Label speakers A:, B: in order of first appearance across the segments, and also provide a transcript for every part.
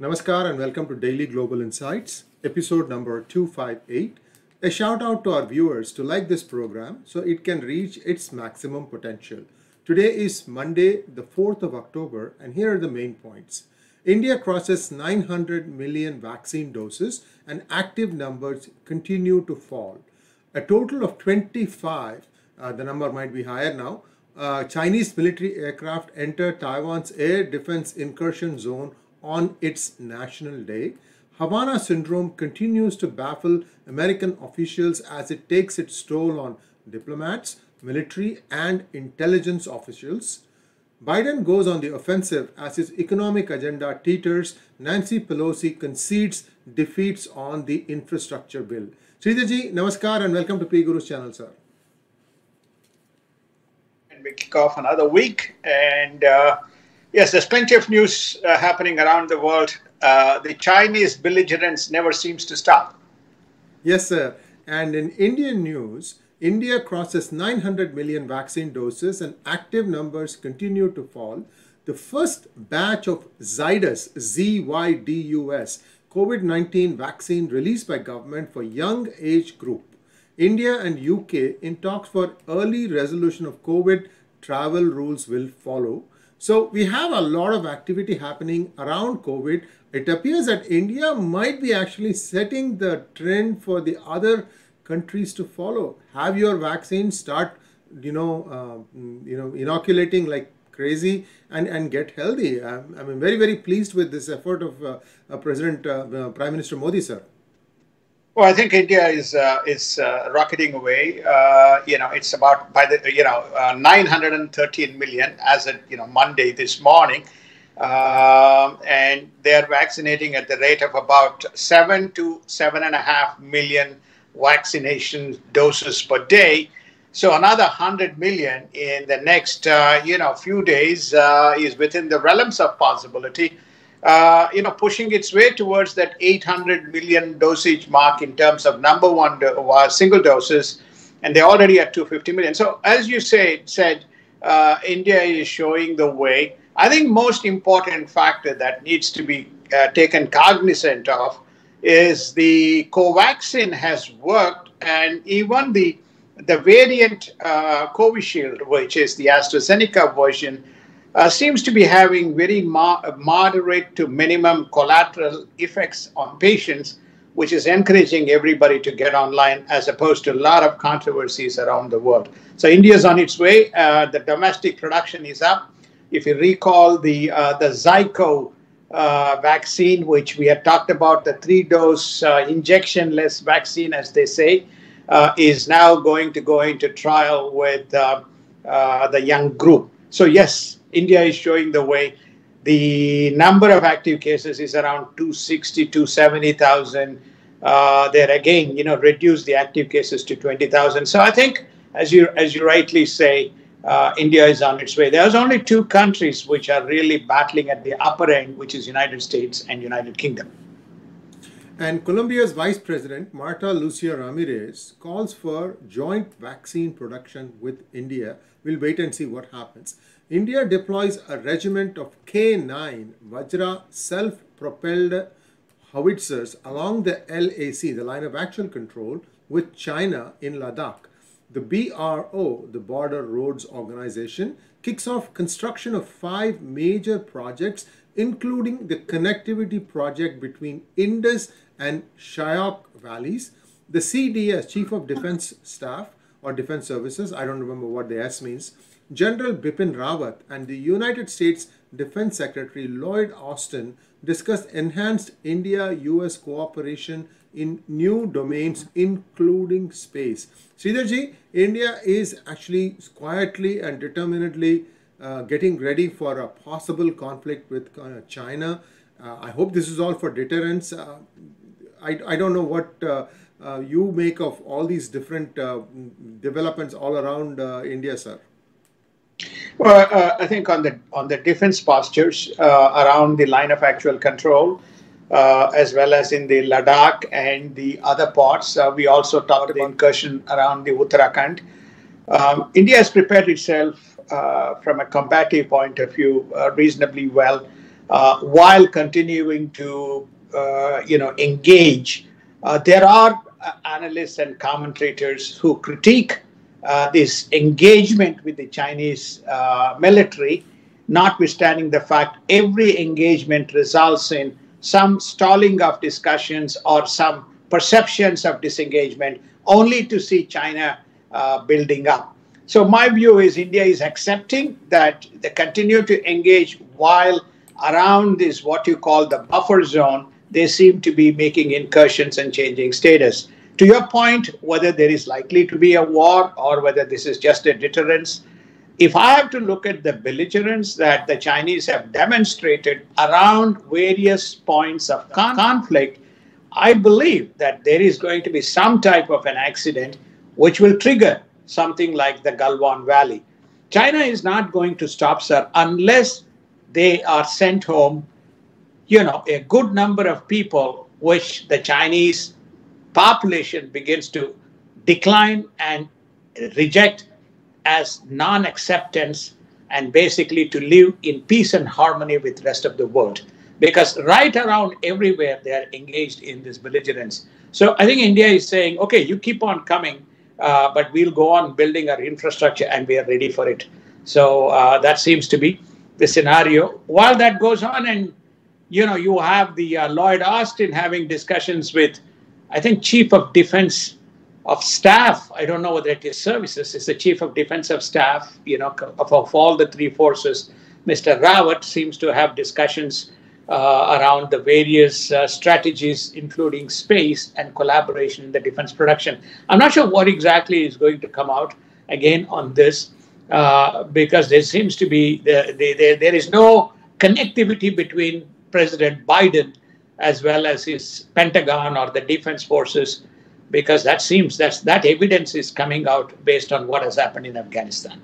A: Namaskar and welcome to Daily Global Insights, episode number 258. A shout out to our viewers to like this program so it can reach its maximum potential. Today is Monday, the 4th of October, and here are the main points. India crosses 900 million vaccine doses, and active numbers continue to fall. A total of 25, uh, the number might be higher now, uh, Chinese military aircraft enter Taiwan's air defense incursion zone on its National Day. Havana syndrome continues to baffle American officials as it takes its toll on diplomats, military, and intelligence officials. Biden goes on the offensive as his economic agenda teeters. Nancy Pelosi concedes defeats on the infrastructure bill. Sridharji, namaskar and welcome to PGurus channel, sir.
B: And we kick off another week. And uh, yes, there's plenty of news uh, happening around the world. Uh, the Chinese belligerence never seems to stop.
A: Yes, sir. And in Indian news, India crosses 900 million vaccine doses and active numbers continue to fall. The first batch of Zydus, Z-Y-D-U-S, COVID-19 vaccine released by government for young age group. India and UK in talks for early resolution of COVID travel rules will follow. So we have a lot of activity happening around COVID. It appears that India might be actually setting the trend for the other countries to follow. Have your vaccine start, you know, uh, you know, inoculating like crazy and and get healthy. I'm, I'm very very pleased with this effort of uh, uh, President uh, uh, Prime Minister Modi, sir.
B: Well, I think India is uh, is uh, rocketing away. Uh, you know, it's about by the you know uh, 913 million as of you know Monday this morning, um, and they are vaccinating at the rate of about seven to seven and a half million vaccination doses per day. So another 100 million in the next uh, you know few days uh, is within the realms of possibility uh, you know, pushing its way towards that 800 million dosage mark in terms of number one do- uh, single doses, and they're already at 250 million. So, as you say, said, uh, India is showing the way. I think most important factor that needs to be uh, taken cognizant of is the Covaxin has worked, and even the the variant uh, Covishield, which is the AstraZeneca version, uh, seems to be having very mo- moderate to minimum collateral effects on patients, which is encouraging everybody to get online as opposed to a lot of controversies around the world. So India is on its way. Uh, the domestic production is up. If you recall the uh, the Zyco uh, vaccine, which we had talked about, the three-dose uh, injection-less vaccine, as they say, uh, is now going to go into trial with the young group. So yes, India is showing the way. The number of active cases is around 260 to 70,000. Uh, there again, you know, reduce the active cases to 20,000. So I think, as you as you rightly say, uh, India is on its way. There's only two countries which are really battling at the upper end, which is United States and United Kingdom.
A: And Colombia's Vice President Marta Lucia Ramirez calls for joint vaccine production with India. We'll wait and see what happens. India deploys a regiment of K 9 Vajra self propelled howitzers along the LAC, the line of actual control, with China in Ladakh. The BRO, the Border Roads Organization, kicks off construction of five major projects, including the connectivity project between Indus and Shyok valleys. The CDS, Chief of Defense Staff or Defense Services, I don't remember what the S means, General Bipin Rawat and the United States Defense Secretary Lloyd Austin discussed enhanced India US cooperation in new domains, including space. Sridharji, India is actually quietly and determinedly uh, getting ready for a possible conflict with uh, China. Uh, I hope this is all for deterrence. Uh, I, I don't know what uh, uh, you make of all these different developments all around India, sir.
B: Well, uh, I think on the on the defense postures uh, around the line of actual control, uh, as well as in the Ladakh and the other parts, uh, we also talked about the incursion around the Uttarakhand. Um, India has prepared itself uh, from a combative point of view uh, reasonably well. while continuing to, you know, engage. There are analysts and commentators who critique Uh, this engagement with the Chinese uh, military, notwithstanding the fact every engagement results in some stalling of discussions or some perceptions of disengagement, only to see China uh, building up. So my view is India is accepting that they continue to engage while around this what you call the buffer zone, they seem to be making incursions and changing status. To your point, whether there is likely to be a war or whether this is just a deterrence, if I have to look at the belligerence that the Chinese have demonstrated around various points of con- conflict, I believe that there is going to be some type of an accident which will trigger something like the Galwan Valley. China is not going to stop, sir, unless they are sent home, you know, a good number of people, which the Chinese population begins to decline and reject as non-acceptance and basically to live in peace and harmony with rest of the world because right around everywhere they are engaged in this belligerence so i think india is saying okay you keep on coming uh, but we'll go on building our infrastructure and we are ready for it. So uh, that seems to be the scenario. While that goes on, and you know, you have the uh, Lloyd Austin having discussions with, I think, Chief of Defense of Staff. I don't know whether it is services. It's the Chief of Defense of Staff. You know, of, of all the three forces. Mr. Rawat seems to have discussions uh, around the various uh, strategies, including space and collaboration in the defense production. I'm not sure what exactly is going to come out again on this, uh, because there seems to be the, the, the, there is no connectivity between President Biden as well as his Pentagon or the defense forces, because that seems that's that evidence is coming out based on what has happened in Afghanistan.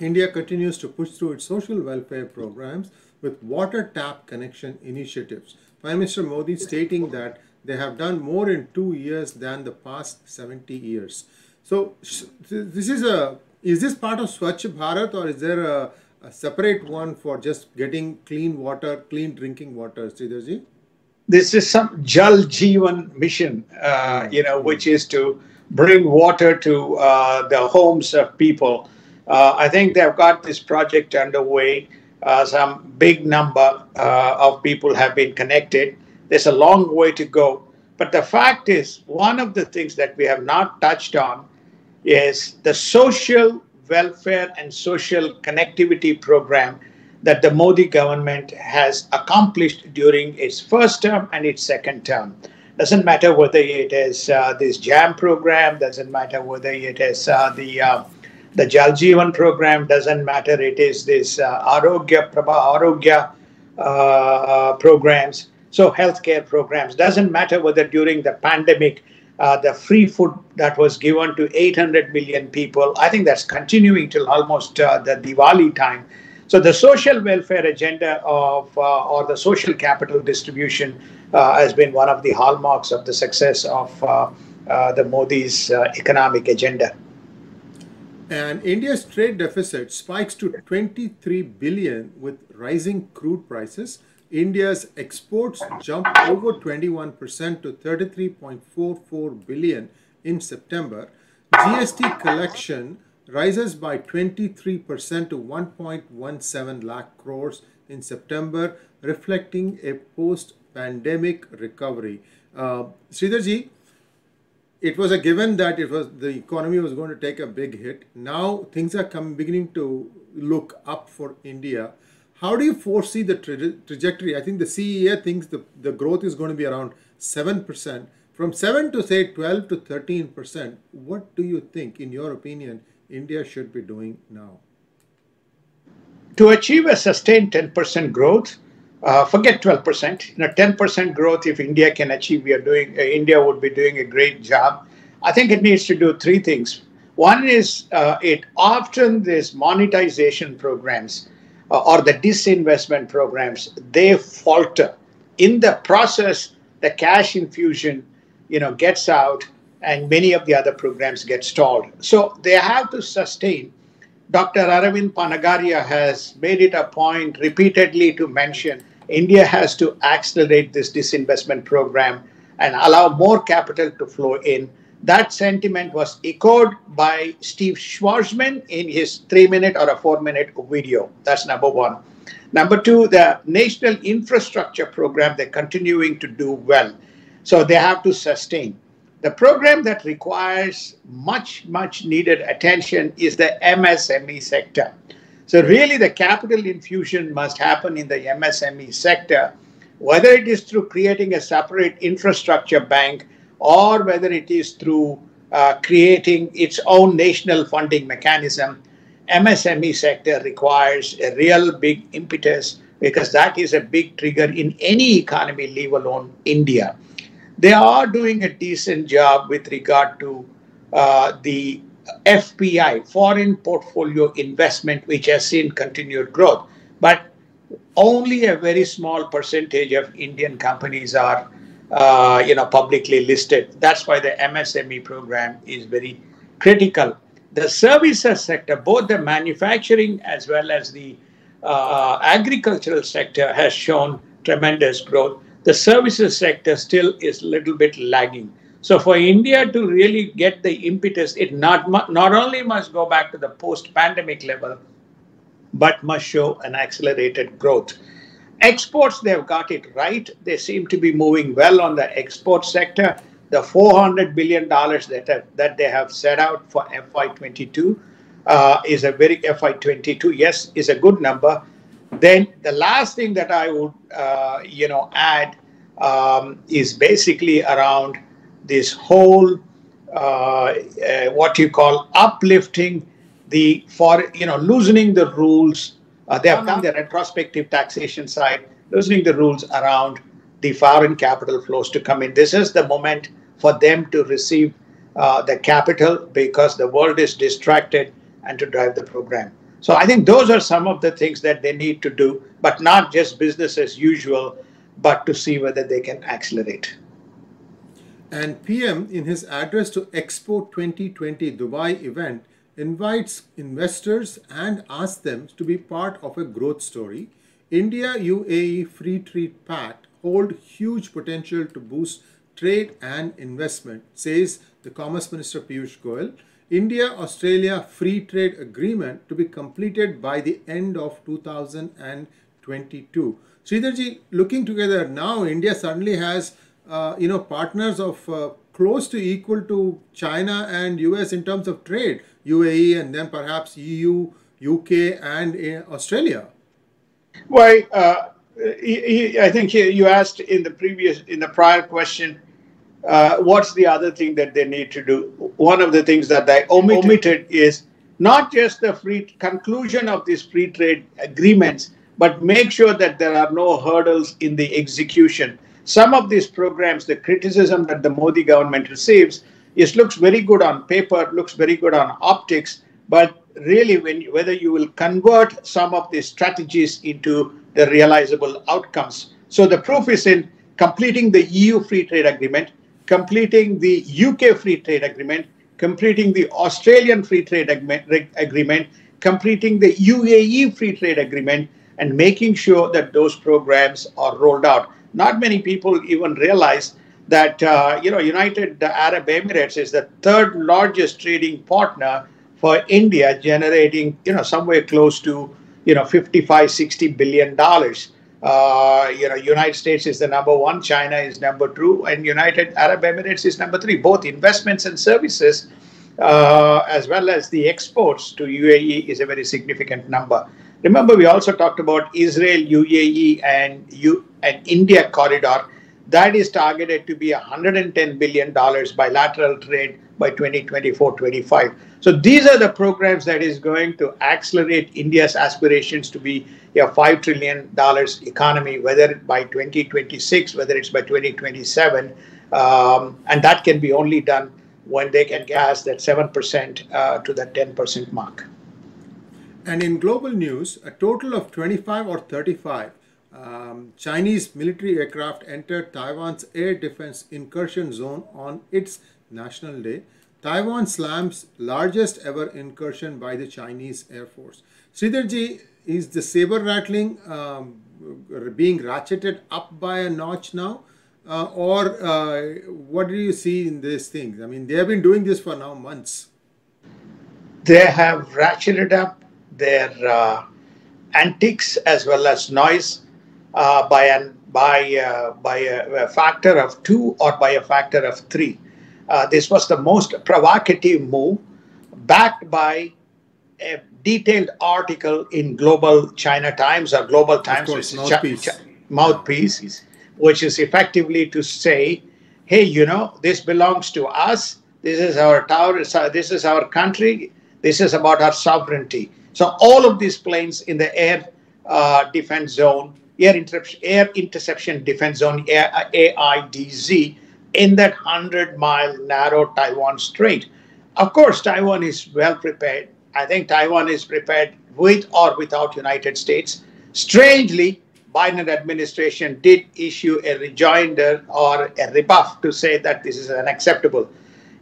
A: India continues to push through its social welfare programs with water tap connection initiatives. Prime Minister Modi stating that they have done more in two years than the past 70 years. So this is a is this part of Swachh Bharat or is there a, a separate one for just getting clean water, clean drinking water, Sridharji?
B: This is some Jal Jeevan mission, uh, you know, which is to bring water to uh, the homes of people. Uh, I think they've got this project underway uh, some big number uh, of people have been connected. There's a long way to go. But the fact is, one of the things that we have not touched on is the social welfare and social connectivity program that the Modi government has accomplished during its first term and its second term. Doesn't matter whether it is uh, this JAM program, doesn't matter whether it is uh, the uh, the Jal Jeevan program doesn't matter. It is this uh, Arogya Prabha Arogya uh, uh, programs. So healthcare programs doesn't matter whether during the pandemic uh, the free food that was given to 800 million people. I think that's continuing till almost uh, the Diwali time. So the social welfare agenda of uh, or the social capital distribution uh, has been one of the hallmarks of the success of uh, uh, the Modi's economic agenda.
A: And India's trade deficit spikes to 23 billion with rising crude prices. India's exports jump over 21% to 33.44 billion in September. GST collection rises by 23% to 1.17 lakh crores in September, reflecting a post pandemic recovery. Uh, Sridharji, it was a given that it was the economy was going to take a big hit. Now things are coming beginning to look up for India. How do you foresee the tra- trajectory? I think the CEA thinks the, the growth is going to be around 7%. From 7 to say 12 to 13%, what do you think, in your opinion, India should be doing now?
B: To achieve a sustained 10% growth, uh, forget 12%. You know, 10% growth. If India can achieve, we are doing. Uh, India would be doing a great job. I think it needs to do three things. One is uh, it often these monetization programs uh, or the disinvestment programs they falter. In the process, the cash infusion, you know, gets out, and many of the other programs get stalled. So they have to sustain Dr. Arvind Panagariya has made it a point repeatedly to mention India has to accelerate this disinvestment program and allow more capital to flow in. That sentiment was echoed by Steve Schwarzman in his three minute or a four minute video. That's number one. Number two, the National Infrastructure Program, they're continuing to do well. So they have to sustain. The program that requires much, much needed attention is the MSME sector. So, really, the capital infusion must happen in the MSME sector, whether it is through creating a separate infrastructure bank or whether it is through uh, creating its own national funding mechanism. MSME sector requires a real big impetus because that is a big trigger in any economy, leave alone India they are doing a decent job with regard to uh, the FPI, foreign portfolio investment, which has seen continued growth. But only a very small percentage of Indian companies are, uh, you know, publicly listed. That's why the MSME program is very critical. The services sector, both the manufacturing as well as the uh, agricultural sector, has shown tremendous growth the services sector still is a little bit lagging. So for India to really get the impetus, it not not only must go back to the post-pandemic level, but must show an accelerated growth. Exports, they've got it right. They seem to be moving well on the export sector. The 400 billion dollars that have, that they have set out for FY22 uh, is a very FY22. Yes, is a good number then the last thing that I would, uh, you know, add um, is basically around this whole uh, uh, what you call uplifting the for you know loosening the rules. Uh, they have done the retrospective taxation side, loosening the rules around the foreign capital flows to come in. This is the moment for them to receive uh, the capital because the world is distracted and to drive the program. So I think those are some of the things that they need to do, but not just business as usual, but to see whether they can accelerate.
A: And PM, in his address to Expo 2020 Dubai event, invites investors and asks them to be part of a growth story. India UAE Free Trade Pact hold huge potential to boost trade and investment, says the Commerce Minister Piyush Goyal. India Australia Free Trade Agreement to be completed by the end of 2022. Sridharji, looking together now, India suddenly has uh, you know partners of uh, close to equal to China and US in terms of trade, UAE and then perhaps EU, UK, and uh, Australia.
B: Well, uh, I think you asked in the previous in the prior question uh, what's the other thing that they need to do? One of the things that they omitted, omitted is not just the free conclusion of these free trade agreements, but make sure that there are no hurdles in the execution. Some of these programs, the criticism that the Modi government receives, is looks very good on paper, looks very good on optics, but really, when whether you will convert some of these strategies into the realizable outcomes. So the proof is in completing the EU free trade agreement, completing the UK Free Trade Agreement, completing the Australian Free Trade Agreement, completing the UAE Free Trade Agreement, and making sure that those programs are rolled out. Not many people even realize that uh, you know United Arab Emirates is the third largest trading partner for India, generating you know somewhere close to you know 55, 60 billion dollars. Uh, you know, United States is the number one, China is number two, and United Arab Emirates is number three. Both investments and services, uh, as well as the exports to UAE, is a very significant number. Remember, we also talked about Israel, UAE, and U and India corridor. That is targeted to be 110 billion dollars bilateral trade by 2024-25. So these are the programs that is going to accelerate India's aspirations to be a five trillion dollars economy, whether by 2026, whether it's by 2027, um, and that can be only done when they can gas that seven percent uh, to that 10 percent mark.
A: And in global news, a total of 25 or 35 um, Chinese military aircraft entered Taiwan's air defense incursion zone on its National Day. Taiwan slams largest ever incursion by the Chinese Air Force. Sridharji, is the saber rattling um, being ratcheted up by a notch now? Uh, or uh, what do you see in these things? I mean, they have been doing this for now months.
B: They have ratcheted up their uh, antics as well as noise uh, by an by uh, by a, a, factor of two or by a factor of three. Uh, this was the most provocative move, backed by a detailed article in Global China Times or Global Times,
A: course, mouthpiece. Ch-
B: mouthpiece, which is effectively to say, hey, you know, this belongs to us. This is our tower. This is our country. This is about our sovereignty. So all of these planes in the air uh, defense zone, air, interception, air interception defense zone, AIDZ, in that 100 mile narrow Taiwan Strait. Of course, Taiwan is well prepared. I think Taiwan is prepared with or without United States. Strangely, Biden administration did issue a rejoinder or a rebuff to say that this is unacceptable.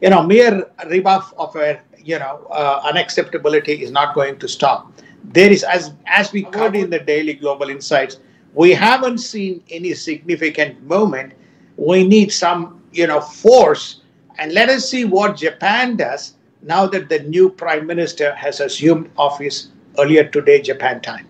B: You know, mere rebuff of a you know uh, unacceptability is not going to stop. There is, as as we covered in the daily global insights, we haven't seen any significant movement. We need some you know force, and let us see what Japan does now that the new prime minister has assumed office earlier today, Japan time.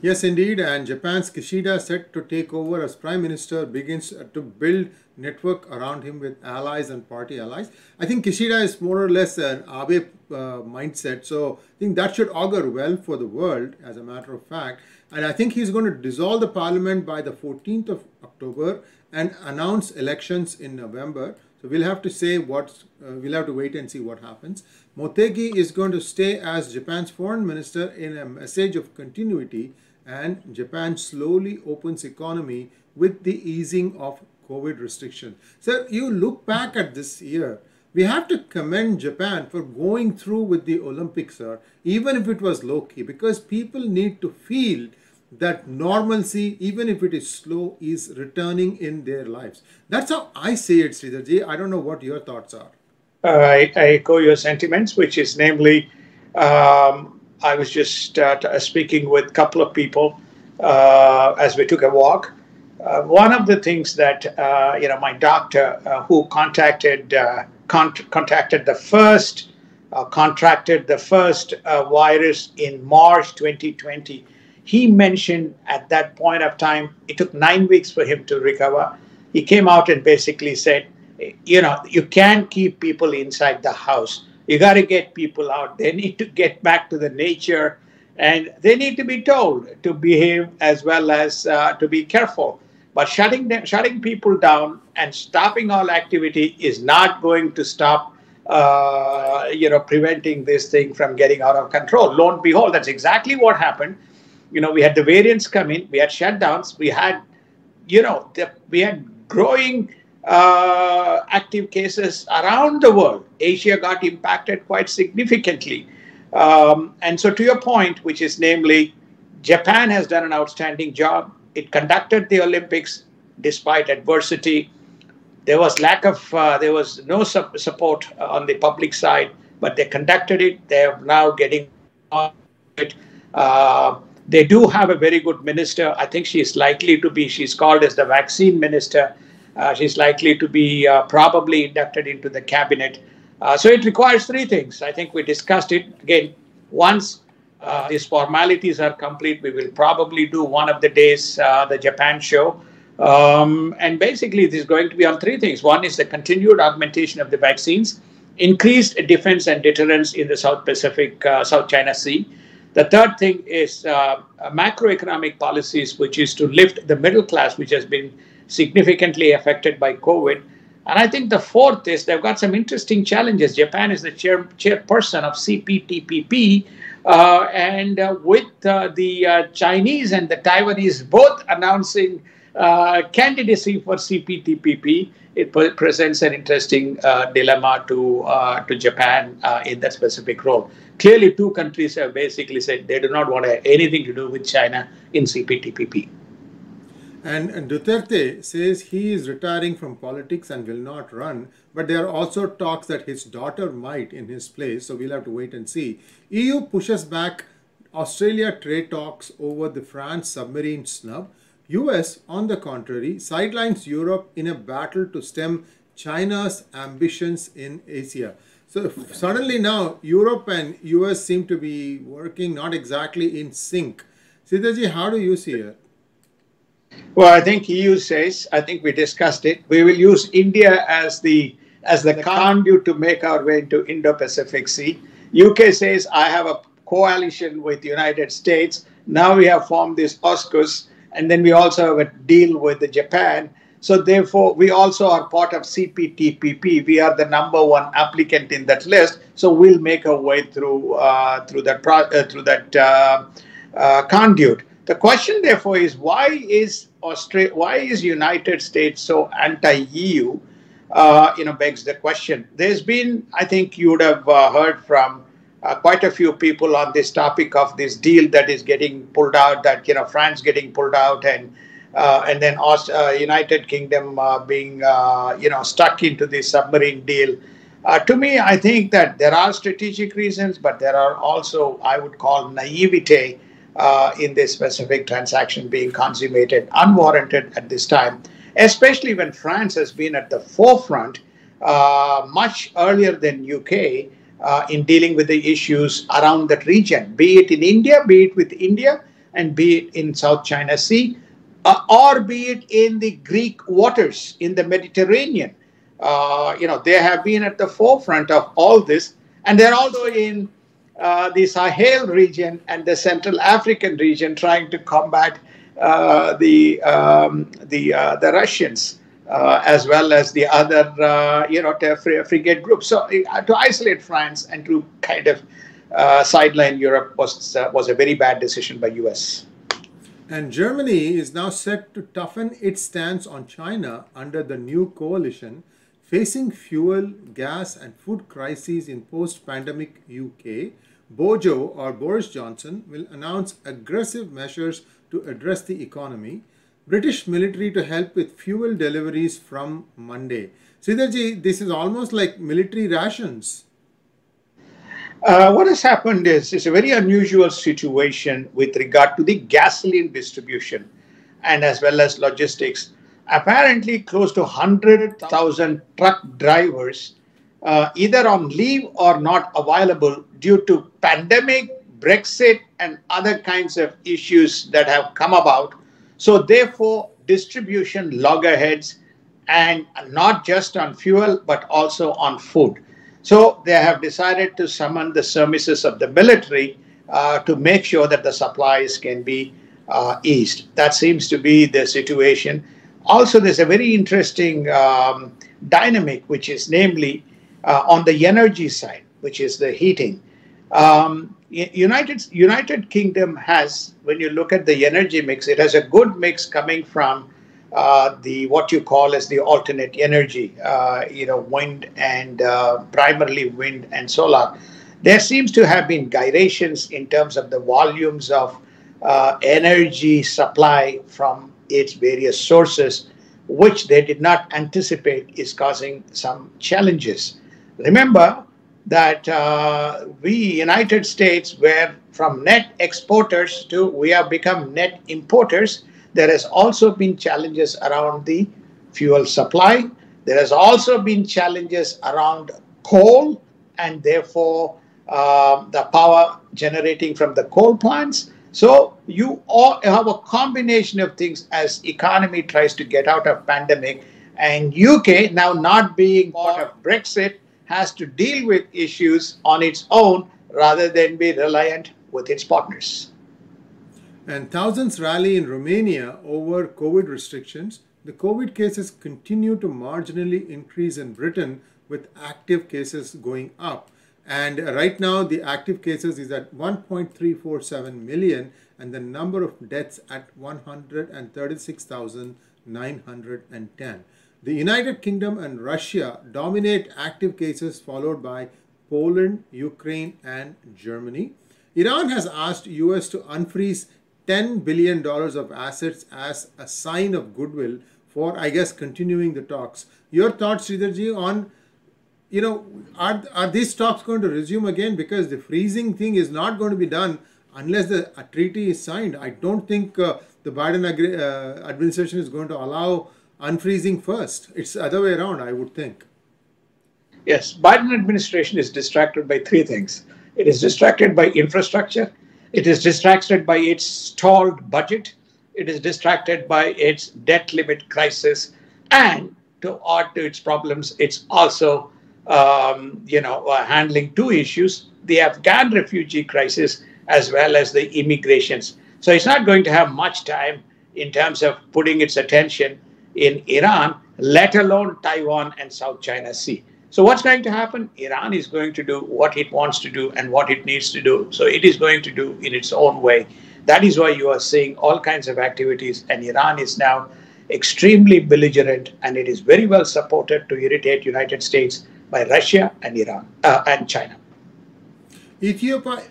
A: Yes, indeed. And Japan's Kishida set to take over as prime minister begins to build network around him with allies and party allies. I think Kishida is more or less an Abe uh, mindset. So I think that should augur well for the world, as a matter of fact. And I think he's going to dissolve the parliament by the 14th of October and announce elections in November. So we'll have to say what, uh, we'll have to wait and see what happens. Motegi is going to stay as Japan's foreign minister in a message of continuity and Japan slowly opens economy with the easing of COVID restrictions. So you look back at this year, we have to commend Japan for going through with the Olympics, sir, even if it was low key, because people need to feel that normalcy, even if it is slow, is returning in their lives. That's how I see it, Sridharji. I don't know what your thoughts are.
B: Uh, I, I, echo your sentiments, which is namely um, I was just uh, t- speaking with a couple of people uh, as we took a walk. Uh, one of the things that uh, you know, my doctor uh, who contacted uh, con- contacted the first contracted the first virus in March 2020. He mentioned at that point of time it took nine weeks for him to recover. He came out and basically said, you know, you can't keep people inside the house you got to get people out. They need to get back to the nature and they need to be told to behave as well as uh, to be careful. But shutting them, shutting people down and stopping all activity is not going to stop, uh, you know, preventing this thing from getting out of control. Lo and behold, that's exactly what happened. You know, we had the variants come in, we had shutdowns, we had, you know, the, we had growing uh, active cases around the world. Asia got impacted quite significantly. Um, and so, to your point, which is namely, Japan has done an outstanding job. It conducted the Olympics despite adversity. There was lack of, uh, there was no su- support on the public side, but they conducted it. They are now getting on it. Uh, they do have a very good minister. I think she is likely to be, she's called as the vaccine minister uh, she's likely to be uh, probably inducted into the cabinet. Uh, so it requires three things. I think we discussed it again. Once uh, these formalities are complete, we will probably do one of the days uh, the Japan show. Um, and basically, this is going to be on three things. One is the continued augmentation of the vaccines, increased defense and deterrence in the South Pacific, uh, South China Sea. The third thing is macroeconomic policies, which is to lift the middle class, which has been significantly affected by COVID. And I think the fourth is they've got some interesting challenges. Japan is the chair, chairperson of CPTPP, uh, and uh, with uh, the uh, Chinese and the Taiwanese both announcing uh, candidacy for CPTPP, it pre- presents an interesting uh, dilemma to to Japan in that specific role. Clearly, two countries have basically said they do not want anything to do with China in CPTPP.
A: And, and Duterte says he is retiring from politics and will not run, but there are also talks that his daughter might in his place, so we'll have to wait and see. EU pushes back Australia trade talks over the France submarine snub. US, on the contrary, sidelines Europe in a battle to stem China's ambitions in Asia. So suddenly now Europe and US seem to be working not exactly in sync. Siddharji, how do you see it?
B: Well, I think EU says, I think we discussed it, we will use India as the as the conduit to make our way into Indo-Pacific Sea. UK says, I have a coalition with the United States. Now we have formed this AUKUS, and then we also have a deal with Japan. So therefore, we also are part of CPTPP. We are the number one applicant in that list. So we'll make our way through uh, through that pro- uh, through that uh, uh conduit. The question, therefore, is why is Australia, why is United States so anti-EU? Uh, you know, begs the question. There's been, I think, you would have uh, heard from uh, quite a few people on this topic of this deal that is getting pulled out. That you know, France getting pulled out, and uh, and then Aust- uh, United Kingdom uh, being you know stuck into this submarine deal. to me, I think that there are strategic reasons, but there are also, I would call, naivete uh, in this specific transaction being consummated unwarranted at this time, especially when France has been at the forefront uh, much earlier than UK uh, in dealing with the issues around that region, be it in India, be it with India, and be it in South China Sea, uh, or be it in the Greek waters in the Mediterranean. Uh, you know, they have been at the forefront of all this, and they're also in uh, the Sahel region and the Central African region, trying to combat uh, the um, the uh, the Russians. Uh, as well as the other, uh, you know, frigate groups. So to isolate France and to kind of sideline Europe was was a very bad decision by U.S.
A: And Germany is now set to toughen its stance on China under the new coalition, facing fuel, gas, and food crises in post pandemic UK. Bojo or Boris Johnson will announce aggressive measures to address the economy. British military to help with fuel deliveries from Monday. Siddharji, this is almost like military rations.
B: Uh, what has happened is it's a very unusual situation with regard to the gasoline distribution and as well as logistics. Apparently, close to 100,000 truck drivers uh, either on leave or not available due to pandemic, Brexit, and other kinds of issues that have come about. So, therefore, distribution loggerheads and not just on fuel but also on food. So, they have decided to summon the services of the military uh, to make sure that the supplies can be uh, eased. That seems to be the situation. Also, there's a very interesting um, dynamic, which is namely uh, on the energy side, which is the heating. Um, United United Kingdom has, when you look at the energy mix, it has a good mix coming from uh, the what you call as the alternate energy, uh, you know, wind and uh, primarily wind and solar. There seems to have been gyrations in terms of the volumes of uh, energy supply from its various sources, which they did not anticipate is causing some challenges. Remember that uh, we, United States, were from net exporters to we have become net importers. There has also been challenges around the fuel supply. There has also been challenges around coal and therefore uh, the power generating from the coal plants. So you all have a combination of things as economy tries to get out of pandemic and UK now not being part of Brexit has to deal with issues on its own rather than be reliant with its partners.
A: And thousands rally in Romania over COVID restrictions. The COVID cases continue to marginally increase in Britain with active cases going up. And right now, the active cases is at 1.347 million, and the number of deaths at 136,910. The United Kingdom and Russia dominate active cases, followed by Poland, Ukraine, and Germany. Iran has asked US to unfreeze $10 billion of assets as a sign of goodwill for, I guess, continuing the talks. Your thoughts, Sridharji, on you know, are, are these talks going to resume again? Because the freezing thing is not going to be done unless the a treaty is signed. I don't think uh, the Biden uh, administration is going to allow unfreezing first. It's the other way around, I would think.
B: Yes, Biden administration is distracted by three things. It is distracted by infrastructure. It is distracted by its stalled budget. It is distracted by its debt limit crisis, and to add to its problems, it's also um, you know, uh, handling two issues the Afghan refugee crisis as well as the immigrations. So it's not going to have much time in terms of putting its attention in Iran, let alone Taiwan and South China Sea. So what's going to happen? Iran is going to do what it wants to do and what it needs to do. So it is going to do in its own way. That is why you are seeing all kinds of activities, and Iran is now extremely belligerent, and it is very well supported to irritate United States by Russia and Iran uh, and China.
A: Ethiopia,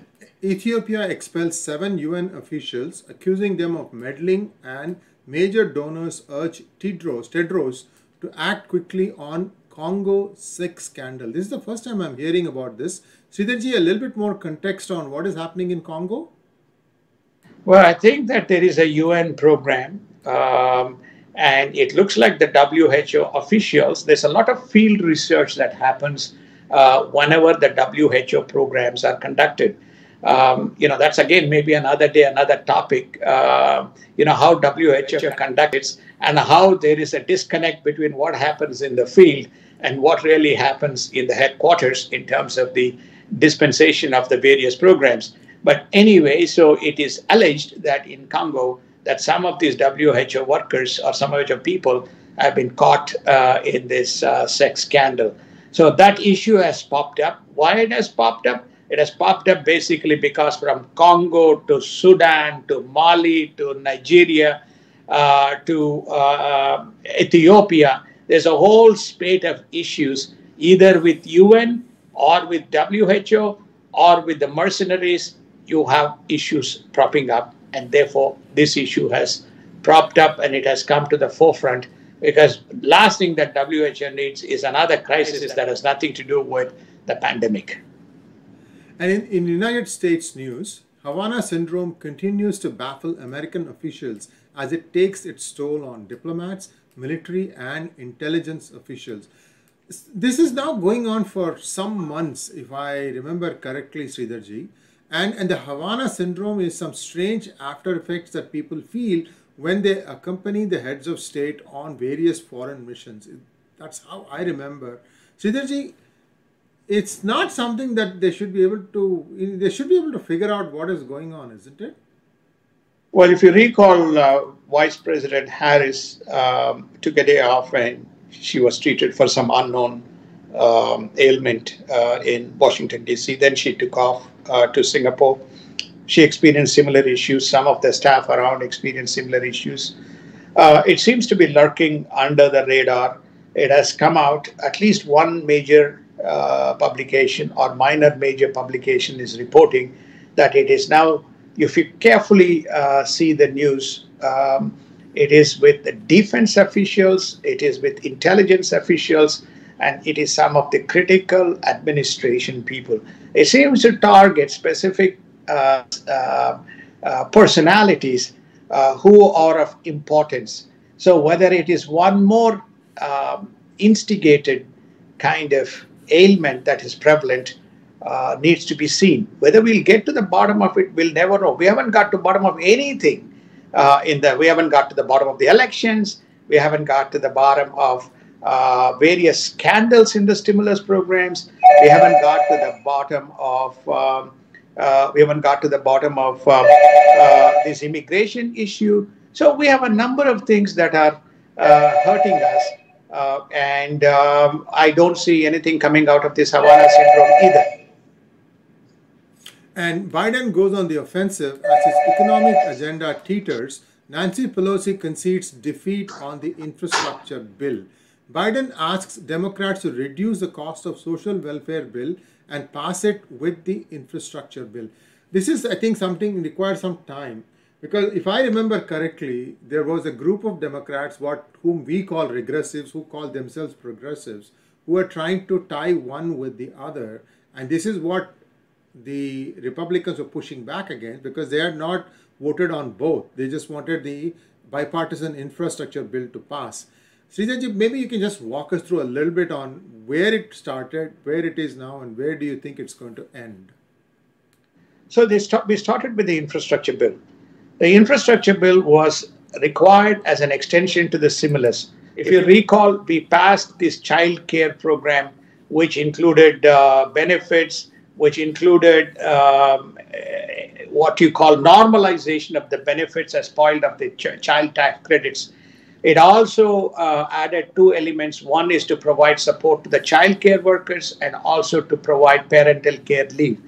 A: Ethiopia expels seven UN officials, accusing them of meddling, and major donors urge Tedros, Tedros to act quickly on Congo sex scandal. This is the first time I'm hearing about this. Sridharji, a little bit more context on what is happening in Congo?
B: Well, I think that there is a UN program um, and it looks like the WHO officials, there's a lot of field research that happens uh, whenever the WHO programs are conducted. Um, you know, that's again maybe another day, another topic. Uh, you know, how WHO conducts and how there is a disconnect between what happens in the field and what really happens in the headquarters in terms of the dispensation of the various programs. But anyway, so it is alleged that in Congo, that some of these WHO workers or some of the people have been caught uh, in this uh, sex scandal. So that issue has popped up. Why it has popped up? It has popped up basically because from Congo to Sudan to Mali to Nigeria uh, to uh, Ethiopia, there's a whole spate of issues either with UN or with WHO or with the mercenaries. You have issues propping up and therefore this issue has propped up and it has come to the forefront because last thing that WHO needs is another crisis that has nothing to do with the pandemic.
A: And in, in United States news, Havana syndrome continues to baffle American officials as it takes its toll on diplomats, military, and intelligence officials. This is now going on for some months, if I remember correctly, Sridharji. And, and the Havana syndrome is some strange after effects that people feel when they accompany the heads of state on various foreign missions. That's how I remember. Sridharji, it's not something that they should be able to, they should be able to figure out what is going on, isn't it?
B: Well, if you recall, uh, Vice President Harris um, took a day off and she was treated for some unknown um, ailment uh, in Washington, D.C. Then she took off uh, to Singapore. She experienced similar issues. Some of the staff around experienced similar issues. Uh, it seems to be lurking under the radar. It has come out, at least one major uh, publication or minor major publication is reporting that it is now, if you carefully uh, see the news, um, it is with the defense officials, it is with intelligence officials, and it is some of the critical administration people. It seems to target specific uh, uh, uh, personalities who are of importance. So, whether it is one more um, instigated kind of ailment that is prevalent uh, needs to be seen. Whether we'll get to the bottom of it, we'll never know. We haven't got to the bottom of anything uh, in the. We haven't got to the bottom of the elections. We haven't got to the bottom of uh, various scandals in the stimulus programs. We haven't got to the bottom of um, uh, we haven't got to the bottom of um, uh, this immigration issue. So we have a number of things that are uh, hurting us, uh, and um, I don't see anything coming out of this Havana syndrome either.
A: And Biden goes on the offensive as his economic agenda teeters. Nancy Pelosi concedes defeat on the infrastructure bill. Biden asks Democrats to reduce the cost of social welfare bill and pass it with the infrastructure bill. This is, I think, something requires some time. Because if I remember correctly, there was a group of Democrats, what whom we call regressives, who call themselves progressives, who are trying to tie one with the other, and this is what the Republicans were pushing back against because they had not voted on both. They just wanted the bipartisan infrastructure bill to pass. Srijanji, maybe you can just walk us through a little bit on where it started, where it is now, and where do you think it's going to end?
B: So they st- we started with the infrastructure bill. The infrastructure bill was required as an extension to the stimulus. If you recall, we passed this child care program, which included uh, benefits, which included um, what you call normalization of the benefits as spoiled of the ch- child tax credits. It also uh, added two elements. One is to provide support to the child care workers and also to provide parental care leave.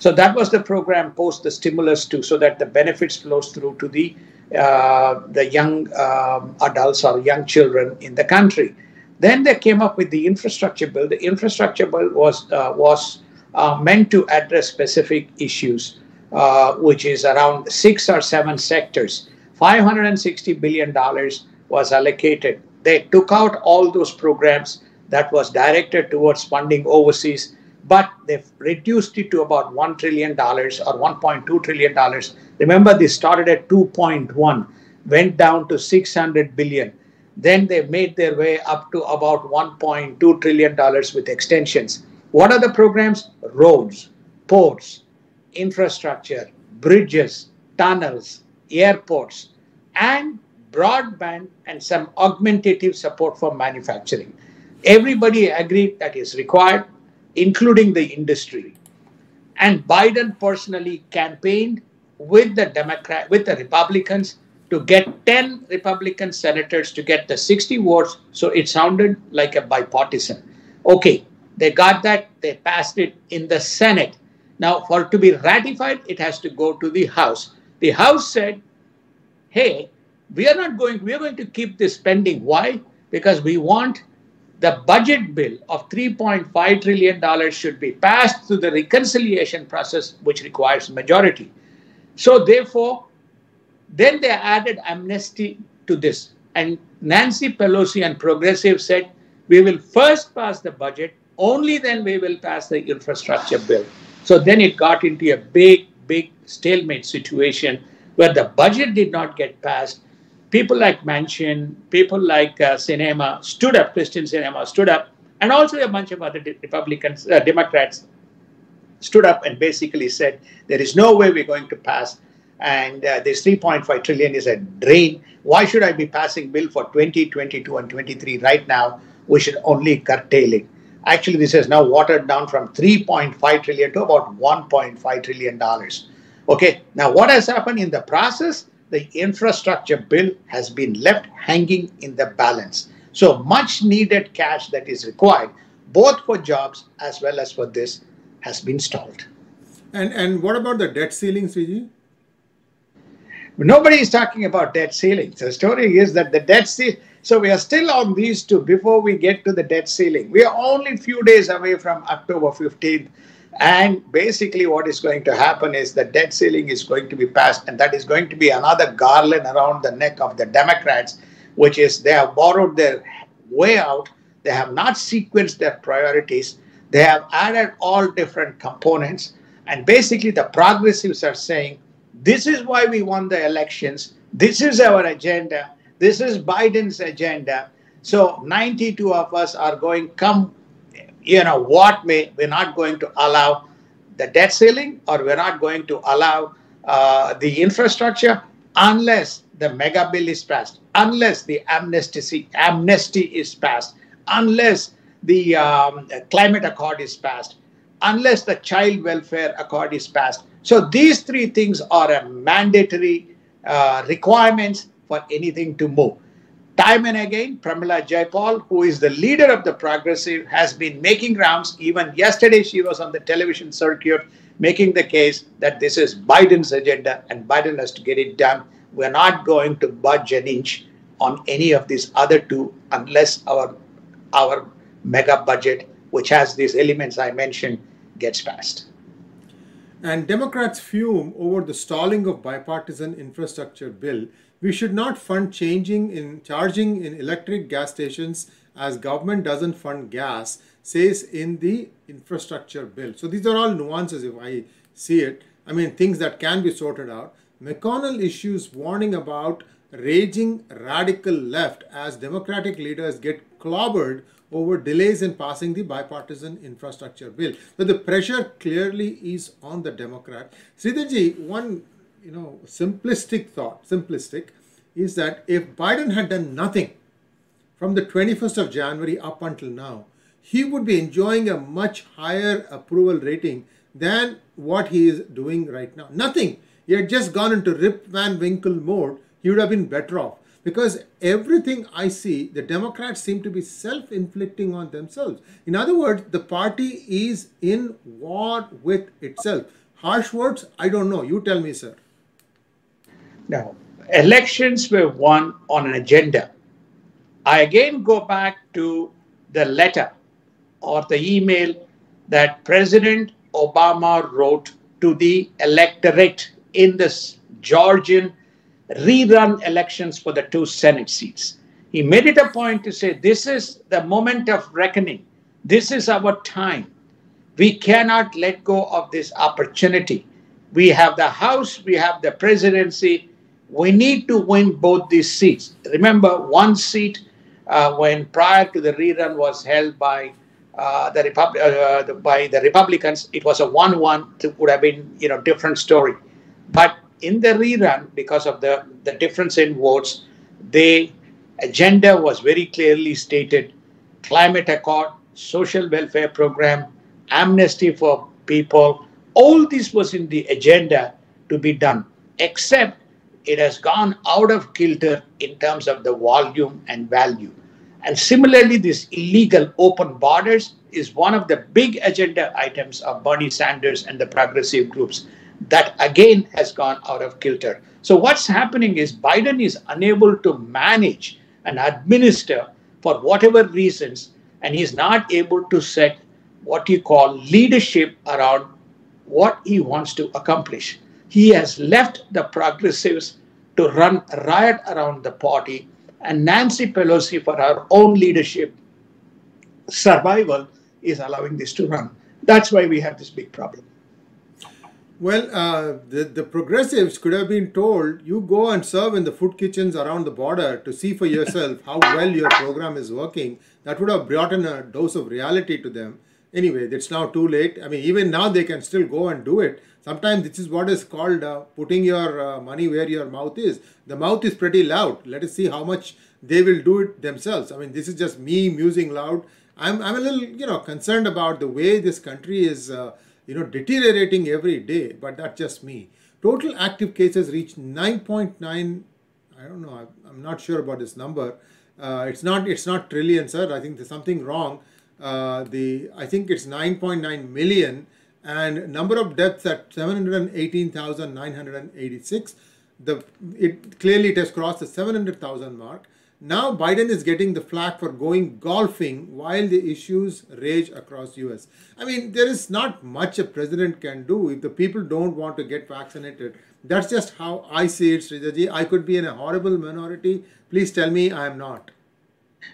B: So that was the program post the stimulus too, so that the benefits flows through to the uh, the young um, adults or young children in the country. Then they came up with the infrastructure bill. The infrastructure bill was uh, was uh, meant to address specific issues, uh, which is around six or seven sectors. Five hundred and sixty billion dollars was allocated. They took out all those programs that was directed towards funding overseas but they've reduced it to about $1 trillion or $1.2 trillion. Remember, they started at 2.1, went down to 600 billion. Then they made their way up to about $1.2 trillion with extensions. What are the programs? Roads, ports, infrastructure, bridges, tunnels, airports, and broadband and some augmentative support for manufacturing. Everybody agreed that is required including the industry. And Biden personally campaigned with the Democrat, with the Republicans to get 10 Republican senators to get the 60 votes. So it sounded like a bipartisan. Okay, they got that, they passed it in the Senate. Now, for it to be ratified, it has to go to the House. The House said, hey, we are not going, we are going to keep this pending. Why? Because we want the budget bill of $3.5 trillion should be passed through the reconciliation process, which requires majority. So, therefore, then they added amnesty to this. And Nancy Pelosi and progressive said, we will first pass the budget, only then we will pass the infrastructure bill. So then it got into a big, big stalemate situation where the budget did not get passed people like Manchin, people like uh, Sinema stood up, Kyrsten Sinema stood up, and also a bunch of other Republicans, uh, Democrats stood up and basically said, there is no way we're going to pass. And uh, this 3.5 trillion is a drain. Why should I be passing bill for 2022 and 23 right now? We should only curtail it. Actually, this has now watered down from 3.5 trillion to about 1.5 trillion dollars. Okay, now what has happened in the process? The infrastructure bill has been left hanging in the balance. So much needed cash that is required, both for jobs as well as for this, has been stalled.
A: And and what about the debt ceiling, Sriji?
B: Nobody is talking about debt ceiling. The story is that the debt ceiling. So we are still on these two before we get to the debt ceiling. We are only a few days away from October 15th and basically, what is going to happen is the debt ceiling is going to be passed, and that is going to be another garland around the neck of the Democrats, which is they have borrowed their way out. They have not sequenced their priorities. They have added all different components. And basically, the progressives are saying, this is why we won the elections. This is our agenda. This is Biden's agenda. So 92 of us are going, come you know, what may, we're not going to allow the debt ceiling or we're not going to allow uh, the infrastructure unless the mega bill is passed, unless the amnesty, amnesty is passed, unless the um, climate accord is passed, unless the child welfare accord is passed. So these three things are a mandatory uh, requirements for anything to move. Time and again, Pramila Jayapal, who is the leader of the progressive, has been making rounds. Even yesterday, she was on the television circuit making the case that this is Biden's agenda and Biden has to get it done. We're not going to budge an inch on any of these other two unless our our mega budget, which has these elements I mentioned, gets passed.
A: And Democrats fume over the stalling of bipartisan infrastructure bill. We should not fund changing in charging in electric gas stations as government doesn't fund gas, says in the infrastructure bill. So these are all nuances if I see it. I mean things that can be sorted out. McConnell issues warning about raging radical left as Democratic leaders get clobbered over delays in passing the bipartisan infrastructure bill. So the pressure clearly is on the Democrat. Sridharji, one you know simplistic thought, simplistic, is that if Biden had done nothing from the 21st of January up until now, he would be enjoying a much higher approval rating than what he is doing right now. Nothing. He had just gone into Rip Van Winkle mode. He would have been better off because everything I see, the Democrats seem to be self inflicting on themselves. In other words, the party is in war with itself. Harsh words? I don't know. You tell me, sir.
B: Now, elections were won on an agenda. I again go back to the letter or the email that President Obama wrote to the electorate in this Georgian rerun elections for the two Senate seats. He made it a point to say, This is the moment of reckoning. This is our time. We cannot let go of this opportunity. We have the House, we have the presidency. We need to win both these seats. Remember, one seat uh, when prior to the rerun was held by uh, the, Repub- uh, the, by the Republicans, it was a one-one. It would have been, you know, different story. But in the rerun, because of the, the difference in votes, the agenda was very clearly stated climate accord, social welfare program, amnesty for people. All this was in the agenda to be done, except it has gone out of kilter in terms of the volume and value. And similarly, this illegal open borders is one of the big agenda items of Bernie Sanders and the progressive groups that again has gone out of kilter. So, what's happening is Biden is unable to manage and administer for whatever reasons, and he's not able to set what you call leadership around what he wants to accomplish. He has left the progressives to run riot around the party, and Nancy Pelosi, for her own leadership survival, is allowing this to run. That's why we have this big problem.
A: Well, uh, the, the progressives could have been told you go and serve in the food kitchens around the border to see for yourself how well your program is working. That would have brought in a dose of reality to them. Anyway, it's now too late. I mean, even now they can still go and do it. Sometimes this is what is called uh, putting your uh, money where your mouth is. The mouth is pretty loud. Let us see how much they will do it themselves. I mean, this is just me musing loud. I'm, I'm a little, you know, concerned about the way this country is uh, you know, deteriorating every day, but that's just me. Total active cases reached 9.9. I don't know. I'm not sure about this number. Uh, it's not. It's not trillion, sir. I think there's something wrong. Uh, the I think it's 9.9 million, and number of deaths at 718,986. The it clearly it has crossed the 700,000 mark. Now Biden is getting the flack for going golfing while the issues rage across US. I mean, there is not much a president can do if the people don't want to get vaccinated. That's just how I see it, Sridharji. I could be in a horrible minority. Please tell me I am not.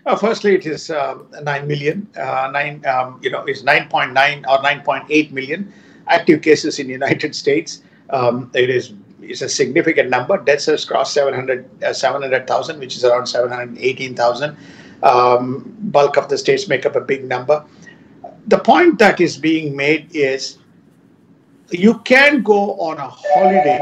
B: Uh, firstly, it is uh, 9 million. Uh, nine, um, you know, is 9.9 or 9.8 million active cases in the United States. Um, it is is a significant number. Deaths has crossed 700, uh, 700,000, which is around 718,000. Um, bulk of the states make up a big number. The point that is being made is you can go on a holiday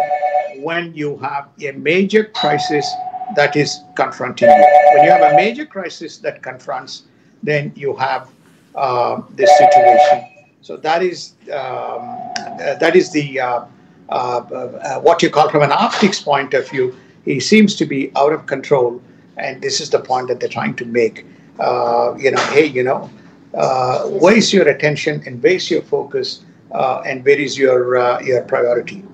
B: when you have a major crisis that is confronting you. When you have a major crisis that confronts, then you have uh, this situation. So that is um, uh, that is the uh, uh, uh, what you call from an optics point of view, he seems to be out of control. And this is the point that they're trying to make. Uh, you know, hey, you know, where is your attention and where is your focus and where is your your priority?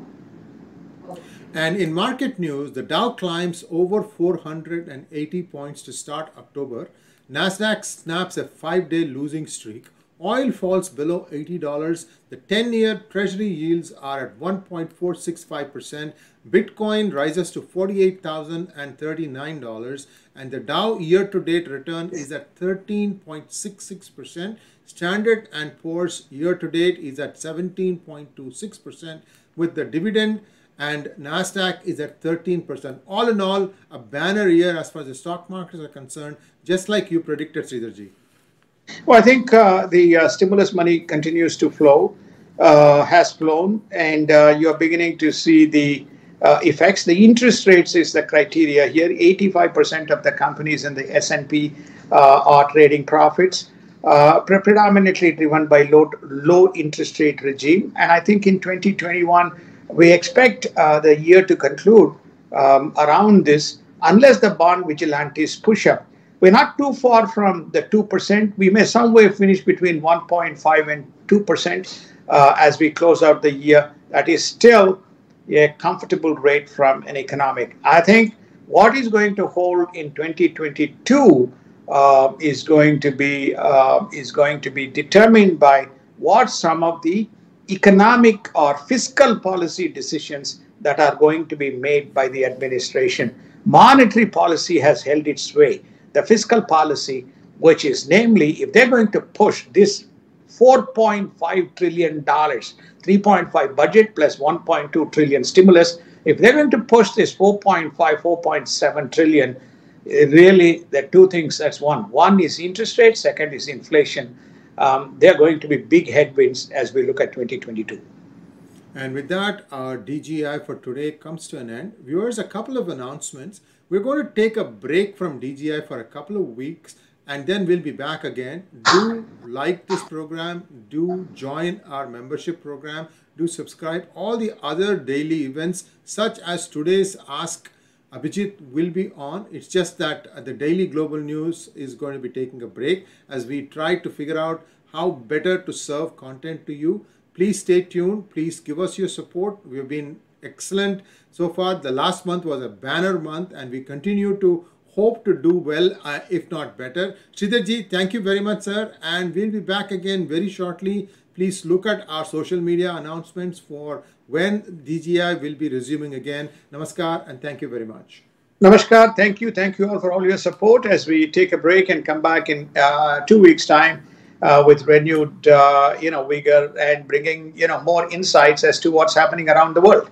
A: And in market news, the Dow climbs over 480 points to start October. Nasdaq snaps a 5-day losing streak. Oil falls below $80. The 10 year Treasury yields are at 1.465%. Bitcoin rises to $48,039. And the Dow year to date return is at 13.66%. Standard and Poor's year to date is at 17.26%, with the dividend and Nasdaq is at 13%. All in all, a banner year as far as the stock markets are concerned, just like you predicted, Sridharji.
B: Well, I think uh, the uh, stimulus money continues to flow, uh, has flown, and uh, you're beginning to see the uh, effects. The interest rates is the criteria here. 85% of the companies in the S&P uh, are trading profits predominantly driven by low, low interest rate regime. And I think in 2021, we expect uh, the year to conclude um, around this, unless the bond vigilantes push up. We're not too far from the 2%. We may somewhere finish between 1.5 and 2% uh, as we close out the year. That is still a comfortable rate from an economic. I think what is going to hold in 2022 uh, is going to be uh, is going to be determined by what some of the economic or fiscal policy decisions that are going to be made by the administration. Monetary policy has held its way. The fiscal policy, which is namely, if they're going to push this 4.5 trillion dollars, 3.5 budget plus 1.2 trillion stimulus, if they're going to push this 4.5, 4.7 trillion really are two things that's one one is interest rate second is inflation um, they're going to be big headwinds as we look at 2022
A: and with that our dgi for today comes to an end. Viewers a couple of announcements. We're going to take a break from dgi for a couple of weeks and then we'll be back again. Do like this program. Do join our membership program. Do subscribe. All the other daily events such as today's ask Abhijit will be on. It's just that uh, the daily global news is going to be taking a break as we try to figure out how better to serve content to you. Please stay tuned. Please give us your support. We've been excellent so far. The last month was a banner month, and we continue to hope to do well, uh, if not better. Sridharji, thank you very much, sir. And we'll be back again very shortly. Please look at our social media announcements for when DGI will be resuming again. Namaskar and thank you very much.
B: Namaskar. Thank you. Thank you all for all your support as we take a break and come back in uh, two weeks' time. Uh, with renewed, uh, you know, vigor and bringing, you know, more insights as to what's happening around the world.